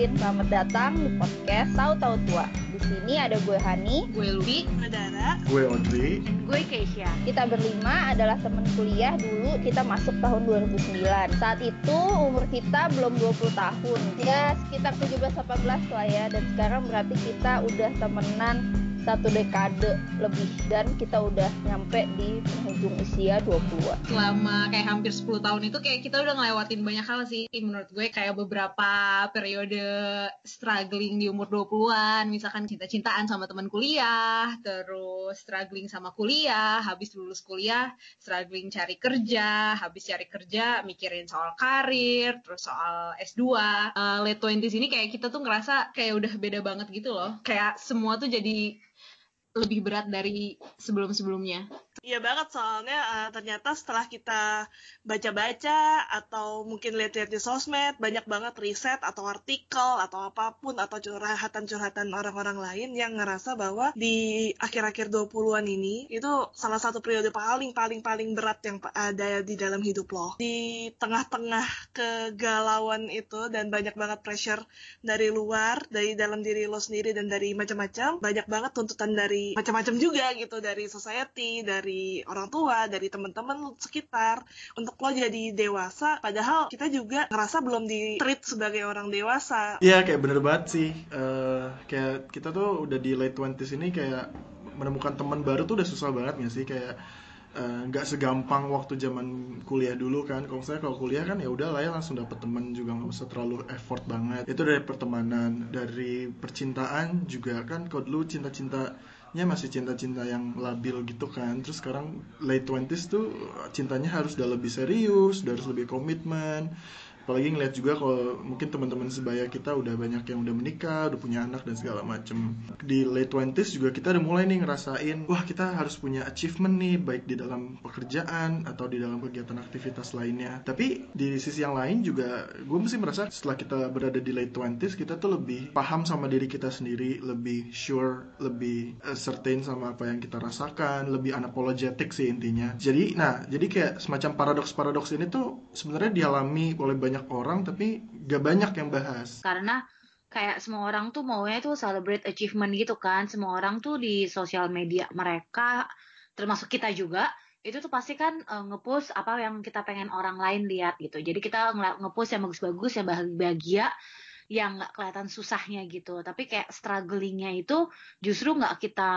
Selamat datang di podcast Tahu Tahu Tua. Di sini ada gue Hani, gue Lubi, gue Dara, gue Audrey, dan gue Keisha. Kita berlima adalah teman kuliah dulu kita masuk tahun 2009. Saat itu umur kita belum 20 tahun. Ya sekitar 17-18 lah ya. Dan sekarang berarti kita udah temenan satu dekade lebih dan kita udah nyampe di penghujung usia 20 Selama kayak hampir 10 tahun itu kayak kita udah ngelewatin banyak hal sih. Menurut gue kayak beberapa periode struggling di umur 20-an misalkan cinta-cintaan sama teman kuliah terus struggling sama kuliah habis lulus kuliah struggling cari kerja habis cari kerja mikirin soal karir terus soal S2 uh, late 20s ini kayak kita tuh ngerasa kayak udah beda banget gitu loh. Kayak semua tuh jadi lebih berat dari sebelum-sebelumnya. Iya banget soalnya uh, ternyata setelah kita baca-baca atau mungkin lihat-lihat di sosmed banyak banget riset atau artikel atau apa pun atau curhatan-curhatan orang-orang lain yang ngerasa bahwa di akhir-akhir 20-an ini itu salah satu periode paling paling paling berat yang ada di dalam hidup lo. Di tengah-tengah kegalauan itu dan banyak banget pressure dari luar, dari dalam diri lo sendiri dan dari macam-macam, banyak banget tuntutan dari macam-macam juga gitu dari society, dari dari orang tua, dari teman-teman sekitar untuk lo jadi dewasa. Padahal kita juga ngerasa belum di treat sebagai orang dewasa. Iya kayak bener banget sih. Uh, kayak kita tuh udah di late 20s ini kayak menemukan teman baru tuh udah susah banget gak sih kayak eh, nggak uh, segampang waktu zaman kuliah dulu kan kalau saya kalau kuliah kan ya udah lah ya langsung dapet teman juga nggak usah terlalu effort banget itu dari pertemanan dari percintaan juga kan kalau dulu cinta-cinta nya masih cinta-cinta yang labil gitu kan. Terus sekarang late 20s tuh cintanya harus udah lebih serius udah harus lebih komitmen apalagi ngeliat juga kalau mungkin teman-teman sebaya kita udah banyak yang udah menikah udah punya anak dan segala macem. Di late 20s juga kita udah mulai nih ngerasain wah kita harus punya achievement nih baik di dalam pekerjaan atau di dalam kegiatan aktivitas lainnya. Tapi di sisi yang lain juga gue mesti merasa setelah kita berada di late 20s kita tuh lebih paham sama diri kita sendiri lebih sure lebih uh, certain sama apa yang kita rasakan lebih unapologetic sih intinya. Jadi nah jadi kayak semacam paradoks-paradoks ini tuh sebenarnya dialami oleh banyak orang tapi gak banyak yang bahas. Karena kayak semua orang tuh maunya tuh celebrate achievement gitu kan. Semua orang tuh di sosial media mereka termasuk kita juga itu tuh pasti kan uh, ngepost apa yang kita pengen orang lain lihat gitu. Jadi kita ngepost yang bagus-bagus yang bahagia yang nggak kelihatan susahnya gitu. Tapi kayak strugglingnya itu justru nggak kita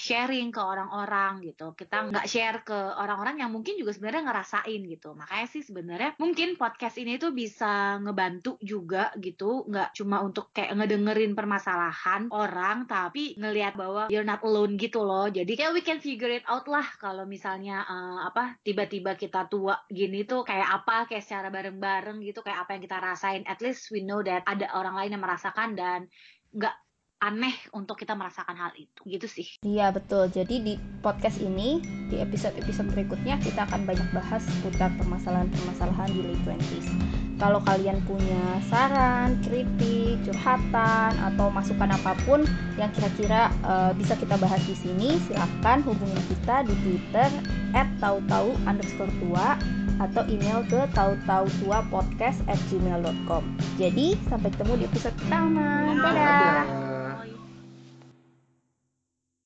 sharing ke orang-orang gitu. Kita nggak share ke orang-orang yang mungkin juga sebenarnya ngerasain gitu. Makanya sih sebenarnya mungkin podcast ini tuh bisa ngebantu juga gitu. Nggak cuma untuk kayak ngedengerin permasalahan orang tapi ngelihat bahwa you're not alone gitu loh. Jadi kayak we can figure it out lah kalau misalnya uh, apa tiba-tiba kita tua gini tuh kayak apa kayak secara bareng-bareng gitu kayak apa yang kita rasain. At least we know that ada orang lain yang merasakan dan nggak aneh untuk kita merasakan hal itu gitu sih. Iya betul. Jadi di podcast ini di episode-episode berikutnya kita akan banyak bahas seputar permasalahan-permasalahan di late 20s kalau kalian punya saran, kritik, curhatan atau masukan apa pun yang kira-kira uh, bisa kita bahas di sini silahkan hubungi kita di twitter at tahu-tahu underscore tua atau email ke tahu-tahu tua podcast at gmail.com jadi sampai ketemu di episode pertama. Dadah